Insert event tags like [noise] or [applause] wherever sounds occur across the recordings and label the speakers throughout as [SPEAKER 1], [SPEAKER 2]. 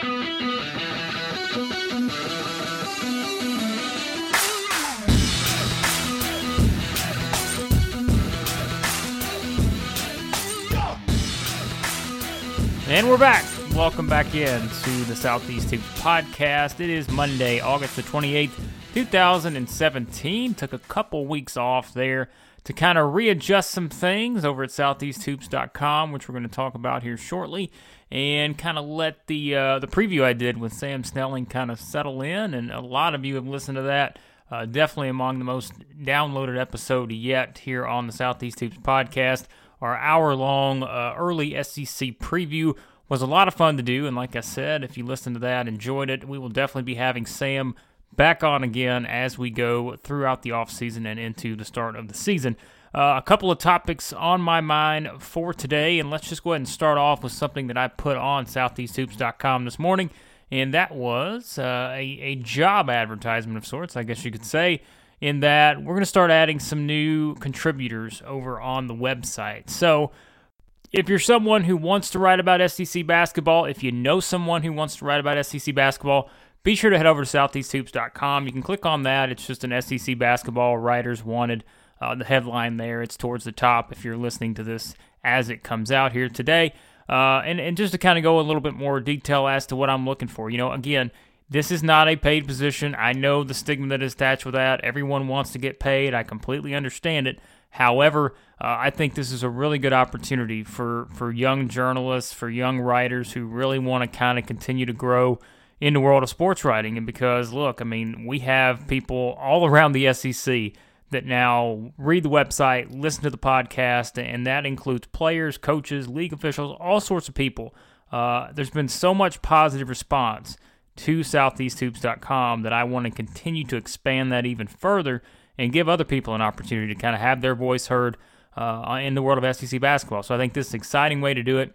[SPEAKER 1] And we're back. Welcome back in to the Southeast Hoops podcast. It is Monday, August the 28th, 2017. Took a couple weeks off there to kind of readjust some things over at southeasthoops.com, which we're going to talk about here shortly, and kind of let the uh, the preview I did with Sam Snelling kind of settle in. And a lot of you have listened to that. Uh, definitely among the most downloaded episode yet here on the Southeast Hoops podcast. Our hour long uh, early SEC preview was a lot of fun to do. And like I said, if you listened to that, enjoyed it, we will definitely be having Sam back on again as we go throughout the offseason and into the start of the season. Uh, a couple of topics on my mind for today, and let's just go ahead and start off with something that I put on southeasthoops.com this morning, and that was uh, a, a job advertisement of sorts, I guess you could say in that we're going to start adding some new contributors over on the website. So, if you're someone who wants to write about SEC basketball, if you know someone who wants to write about SEC basketball, be sure to head over to southeasthoops.com. You can click on that. It's just an SEC basketball writers wanted. Uh, the headline there, it's towards the top if you're listening to this as it comes out here today. Uh, and, and just to kind of go a little bit more detail as to what I'm looking for. You know, again, this is not a paid position. I know the stigma that is attached with that. Everyone wants to get paid. I completely understand it. However, uh, I think this is a really good opportunity for, for young journalists, for young writers who really want to kind of continue to grow in the world of sports writing. And because, look, I mean, we have people all around the SEC that now read the website, listen to the podcast, and that includes players, coaches, league officials, all sorts of people. Uh, there's been so much positive response to southeasthoops.com that I want to continue to expand that even further and give other people an opportunity to kind of have their voice heard uh, in the world of SEC basketball. So I think this is an exciting way to do it.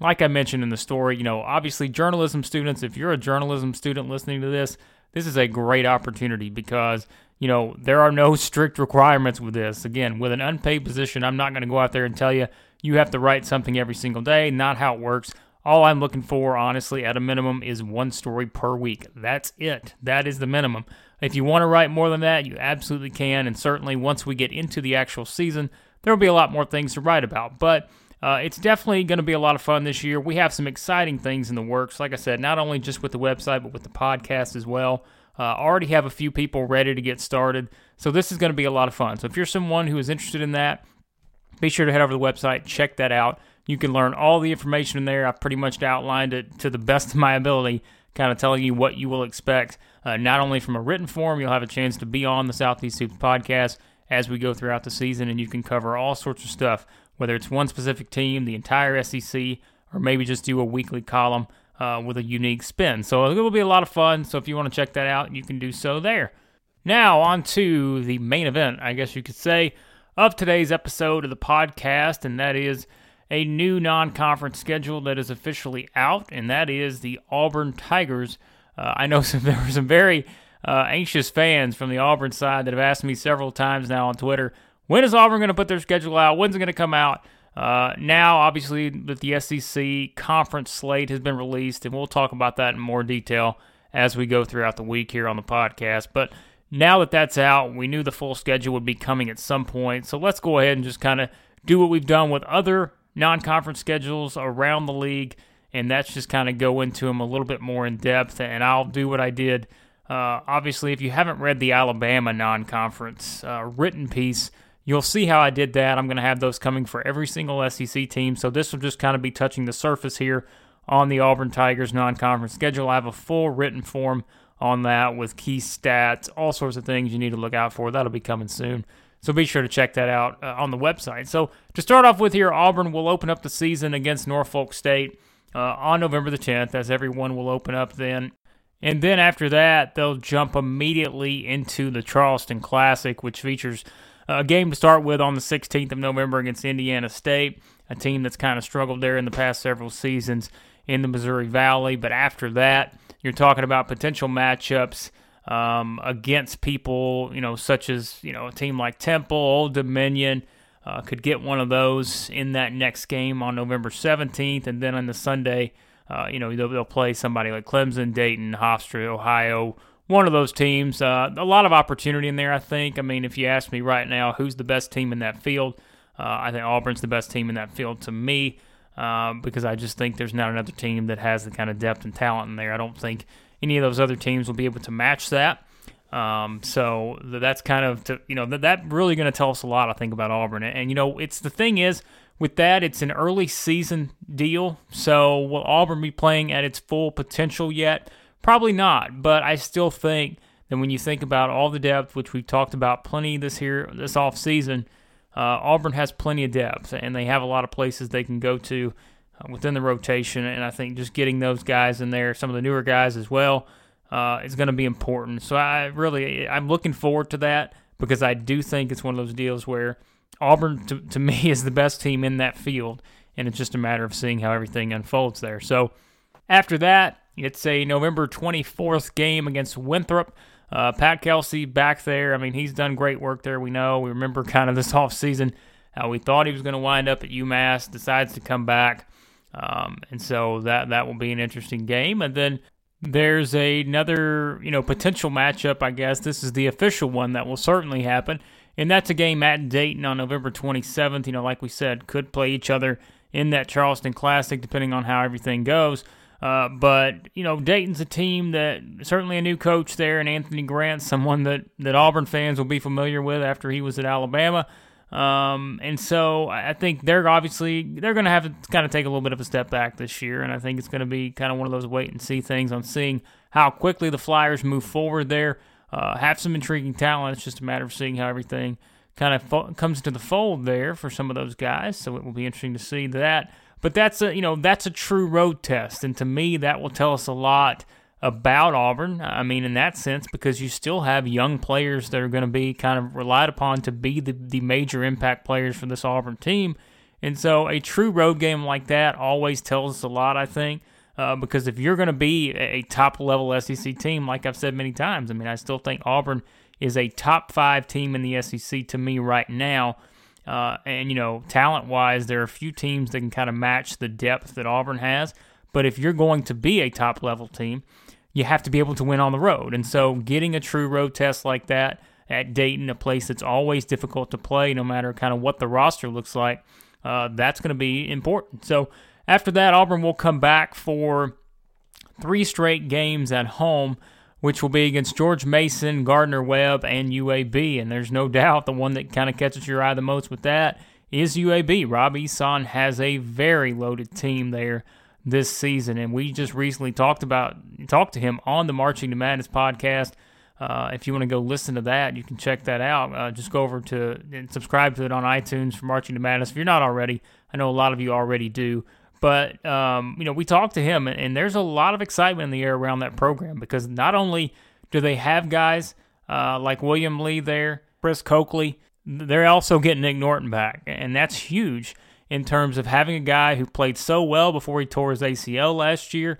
[SPEAKER 1] Like I mentioned in the story, you know, obviously journalism students, if you're a journalism student listening to this, this is a great opportunity because, you know, there are no [laughs] strict requirements with this. Again, with an unpaid position, I'm not going to go out there and tell you you have to write something every single day. Not how it works. All I'm looking for, honestly, at a minimum, is one story per week. That's it. That is the minimum. If you want to write more than that, you absolutely can. And certainly, once we get into the actual season, there will be a lot more things to write about. But uh, it's definitely going to be a lot of fun this year. We have some exciting things in the works. Like I said, not only just with the website, but with the podcast as well. Uh, already have a few people ready to get started. So this is going to be a lot of fun. So if you're someone who is interested in that, be sure to head over to the website, check that out. You can learn all the information in there. I've pretty much outlined it to the [laughs] best of my ability, kind of telling you what you will expect, uh, not only from a written form, you'll have a chance to be on the Southeast Hoops podcast as we go throughout the season, and you can cover all sorts of stuff, whether it's one specific team, the entire SEC, or maybe just do a weekly column uh, with a unique spin. So it will be a lot of fun. So if you want to check that out, you can do so there. Now, on to the main event, I guess you could say, of today's episode of the podcast, and that is a new non conference schedule that is officially out, and that is the Auburn Tigers. Uh, I know [laughs] some, there were some very uh, anxious fans from the Auburn side that have asked me several times now on Twitter when is Auburn going to put their schedule out? When's it going to come out? Uh, now, obviously, that the SEC conference slate has been released, and we'll talk about that in more detail as we go throughout the week here on the podcast. But now that that's out, we knew the full schedule would be coming at some point. So let's go ahead and just kind of do what we've done with other non conference schedules around the league, and that's just kind of go into them a little bit more in depth. And I'll do what I did. Uh, obviously, if you haven't read the Alabama non conference uh, written piece, you'll see how I did that. I'm going to have those coming for every single SEC team. So this will just kind of be touching the surface here on the Auburn Tigers non conference schedule. I have a full written form on that with key stats, all sorts of things you need to look out for. That'll be coming soon. So be sure to check that out uh, on the website. So to start off with here, Auburn will open up the season against Norfolk State uh, on November the 10th, as everyone will open up then. And then after that, they'll jump immediately into the Charleston Classic, which features a game to start with on the 16th of November against Indiana State, a team that's kind of struggled there in the past several seasons in the Missouri Valley. But after that, you're talking about potential matchups um, against people, you know, such as you know a team like Temple, Old Dominion. Uh, could get one of those in that next game on November 17th, and then on the Sunday Uh, you know, they'll, they'll, play somebody like Clemson, Dayton, Hofstra, Ohio, one of those teams. Uh, a lot of opportunity in there, I think. I mean, if you ask me right now, who's the best team in that field? Uh, I think Auburn's the best team in that field to me um, because I just think there's not another team that has the kind of depth and talent in there. I don't think any of those other teams will be able to match that. Um, so that's kind of to, you know that that really going to tell us a lot, I think, about Auburn. And you know, it's the thing is with that, it's an early season deal. So will Auburn be playing at its full potential yet? Probably not. But I still think that when you think about all the depth, which we've talked about plenty this here this off season, uh, Auburn has plenty of depth, and they have a lot of places they can go to uh, within the rotation. And I think just getting those guys in there, some of the newer guys as well uh, is going to be important. So I really I'm looking forward to that because I do think it's one of those deals where Auburn to, to [laughs] me is the best team in that field, and it's just a matter of seeing how everything unfolds there. So after that, it's a November 24th game against Winthrop. Uh, Pat Kelsey back there. I mean, he's done great work there. We know. We remember [laughs] kind of this off season how we thought he was going to wind up at UMass. Decides to come back, um, and so that that will be an interesting game. And then there's another, you know, potential matchup, I guess. This is the official one that will certainly happen. And that's a game at Dayton on November 27th. You know, like we said, could play each other in that Charleston Classic depending on how everything goes. Uh, but, you know, Dayton's a team that certainly a new coach there, and Anthony Grant, someone that, that Auburn fans will be familiar with after he was at Alabama. Um, and so I think they're obviously they're going to have to kind of take a little bit of a step back this year, and I think it's going to be kind of one of those wait and see things on seeing how quickly the Flyers move forward there. Uh, have some intriguing talent. It's just a matter of seeing how everything kind of fo- comes to the fold there for some of those guys. So it will be interesting to see that. But that's a you know that's a true road test, and to me that will tell us a lot about Auburn. I mean, in that sense, because you still have young players that are going to be kind of relied upon to be the, the major impact players for this Auburn team. And so a true road game like that always tells us a lot, I think, uh, because if you're going to be a top level SEC team, like I've said many times, I mean, I still think Auburn is a top five team in the SEC to me right now. Uh, and, you know, talent wise, there are a few teams that can kind of match the depth that Auburn has. But if you're going to be a top level team, you have to be able to win on the road. And so getting a true road test like that at Dayton, a place that's always difficult to play, no matter kind of what the roster looks like, uh, that's going to be important. So after that, Auburn will come back for three straight games at home, which will be against George Mason, Gardner Webb, and UAB. And there's no doubt the one that kind of catches your eye the most with that is UAB. Rob Ehsan has a very loaded team there this season. And we just recently talked about talked to him on the Marching to Madness podcast. Uh, if you want to go listen to that, you can check that out. Uh, just go over to and subscribe to it on iTunes for Marching to Madness. If you're not already, I know a lot of you already do. But um, you know, we talked to him, and, and, there's a lot of excitement in the air around that program because not only do they have guys uh, like William Lee there, Chris Cokley, they're also getting Nick Norton back, and that's huge in terms of having a guy who played so well before he tore his ACL last year.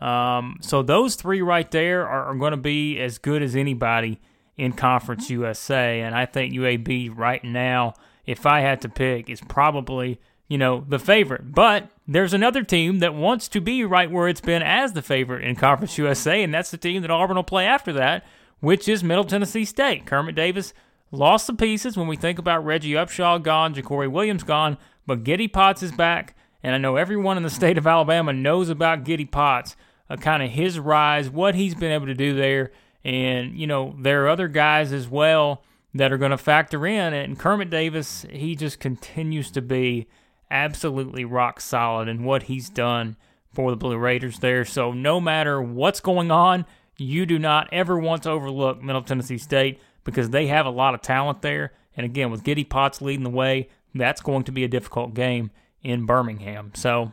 [SPEAKER 1] Um, so those three right there are, are going to be as good as anybody in Conference USA, and I think UAB right now, if I had to pick, is probably you know the favorite. But there's another team that wants to be right where it's been as the favorite in Conference USA, and that's the team that Auburn will play after that, which is Middle Tennessee State. Kermit Davis lost the pieces when we think about Reggie Upshaw gone, JaCorey Williams gone. But Giddy Potts is back, and I know everyone in the state of Alabama knows about Giddy Potts, uh, kind of his rise, what he's been able to do there. And, you know, there are other guys as well that are going to factor in. And Kermit Davis, he just continues to be absolutely rock solid in what he's done for the Blue Raiders there. So no matter what's going on, you do not ever want to overlook Middle Tennessee State because they have a lot of talent there. And again, with Giddy Potts leading the way, that's going to be a difficult game in Birmingham. So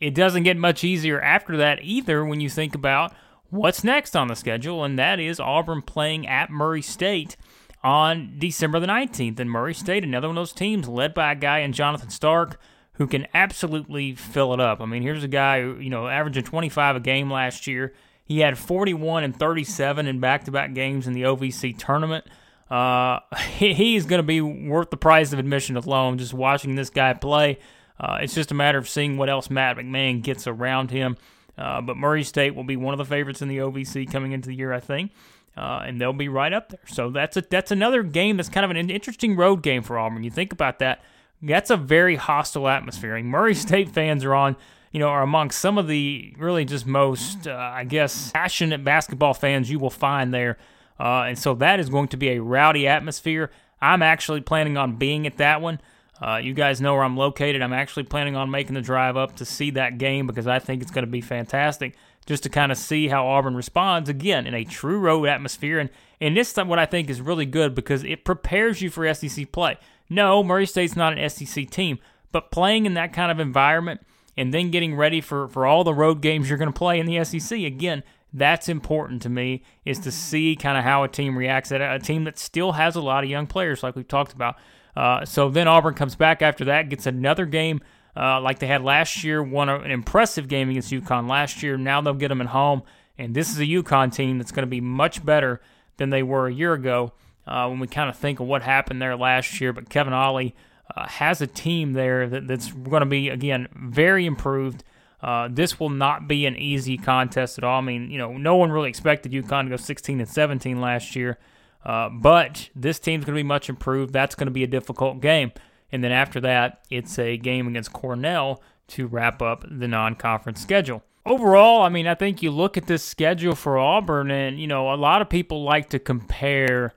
[SPEAKER 1] it doesn't get much easier after that either when you think about what's next on the schedule, and that is Auburn playing at Murray State on December the 19th. And Murray State, another one of those teams led by a guy in Jonathan Stark who can absolutely fill it up. I mean, here's a guy who, you know, averaging 25 a game last year. He had 41 and 37 in back to back games in the OVC tournament. Uh, [laughs] he, he's going to be worth the price of admission alone just watching this guy play. Uh, it's just a matter of seeing what else Matt McMahon gets around him. Uh, but Murray State will be one of the favorites in the OVC coming into the year, I think. Uh, and they'll be right up there. So that's a that's another game that's kind of an interesting road game for Auburn. You think about that. That's a very hostile atmosphere. And Murray [laughs] State fans are on, you know, are amongst some of the really just most, uh, I guess, passionate basketball fans you will find there. Uh, and so that is going to be a rowdy atmosphere. I'm actually planning on being at that one. Uh, you guys know where I'm located. I'm actually planning on making the drive up to see that game because I think it's going to be fantastic just to kind of see how Auburn responds again in a true road atmosphere. And, and this is what I think is really good because it prepares you for SEC play. No, Murray State's not an SEC team, but playing in that kind of environment and then getting ready for, for all the road games you're going to play in the SEC, again, that's important to me is to see kind of how a team reacts at a team that still has a lot of young players like we've talked about. Uh, so then Auburn comes back after that, gets another game uh, like they had last year, won an impressive game against UConn last year. Now they'll get them at home, and this is a UConn team that's going to be much better than they were a year ago. Uh, when we kind of think of what happened there last year, but Kevin Ollie uh, has a team there that, that's going to be again very improved. Uh, this will not be an easy contest at all. I mean, you know, no one really expected UConn to go 16 and 17 last year, uh, but this team's going to be much improved. That's going to be a difficult game. And then after that, it's a game against Cornell to wrap up the non conference schedule. Overall, I mean, I think you look at this schedule for Auburn, and, you know, a lot of people like to compare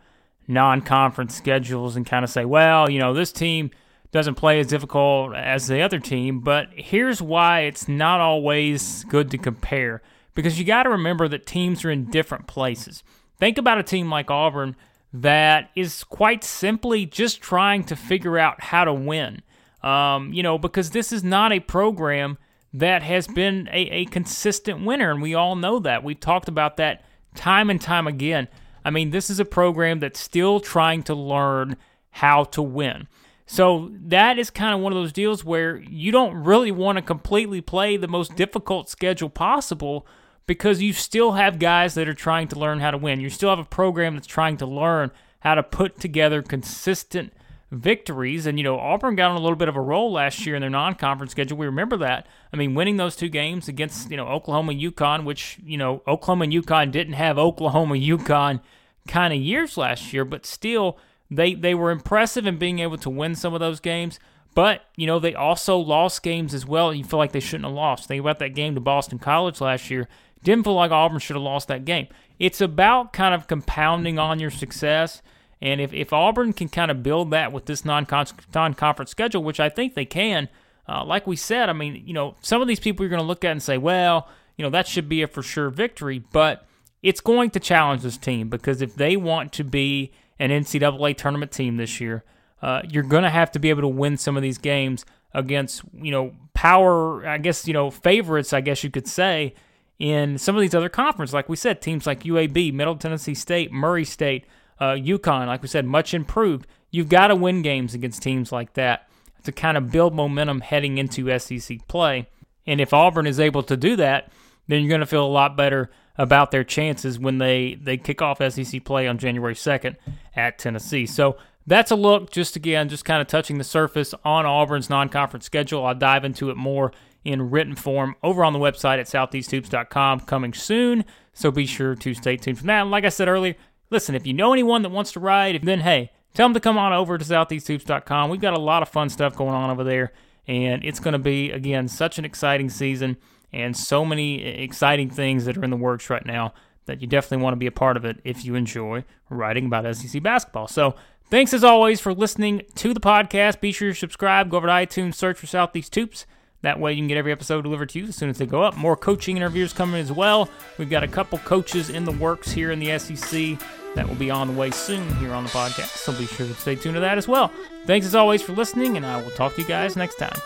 [SPEAKER 1] non conference schedules and kind of say, well, you know, this team doesn't play as difficult as the other team. But here's why it's not always good to compare because you got to remember that teams are in different places. Think about a team like Auburn that is quite simply just trying to figure out how to win. Um, you know, because this is not a program that has been a, a consistent winner, and we all know that. We've talked about that time and time again. I mean, this is a program that's still trying to learn how to win. So that is kind of one of those deals where you don't really want to completely play the most difficult schedule possible because you still have guys that are trying to learn how to win. You still have a program that's trying to learn how to put together consistent victories. And, you know, Auburn got on a little bit of a roll last year in their non conference schedule. We remember that. I mean, winning those two games against, you know, Oklahoma UConn, which, you know, Oklahoma and UConn didn't have Oklahoma [laughs] UConn kind of years last year, but still, they, they were impressive in being able to win some of those games. But, you know, they also lost games as well. You feel like they shouldn't have lost. Think about that game to Boston College last year. Didn't feel like Auburn should have lost that game. It's about kind of compounding on your success. And if, if Auburn can kind of build that with this non conference schedule, which I think they can, uh, like we said, I mean, you know, some of these people you're going to look at and say, well, you know, that should be a for sure victory. But it's going to challenge this team because if they want to be an NCAA tournament team this year, uh, you're going to have to be able to win some of these games against, you know, power, I guess, you know, favorites, I guess you could say, in some of these other conferences. Like we said, teams like UAB, Middle Tennessee State, Murray State, uh, UConn, like we said, much improved. You've got to win games against teams like that to kind of build momentum heading into SEC play. And if Auburn is able to do that, then you're going to feel a lot better about their chances when they, they kick off SEC play on January 2nd at Tennessee. So that's a look, just again, just kind of touching the surface on Auburn's non conference schedule. I'll dive into it more in written form over on the website at southeasthoops.com coming soon. So be sure to stay tuned for that. And like I said earlier, listen, if you know anyone that wants to write, then hey, tell them to come on over to southeasthoops.com. We've got a lot of fun stuff going on over there. And it's going to be, again, such an exciting season and so many exciting things that are in the works right now that you definitely want to be a part of it if you enjoy writing about SEC basketball. So, thanks as always for listening to the podcast. Be sure to subscribe, go over to iTunes, search for Southeast Hoops. That way, you can get every episode delivered to you as soon as they go up. More coaching interviews coming as well. We've got a couple coaches in the works here in the SEC that will be on the way soon here on the podcast. So be sure to stay tuned to that as well. Thanks as always for listening, and I will talk to you guys next time.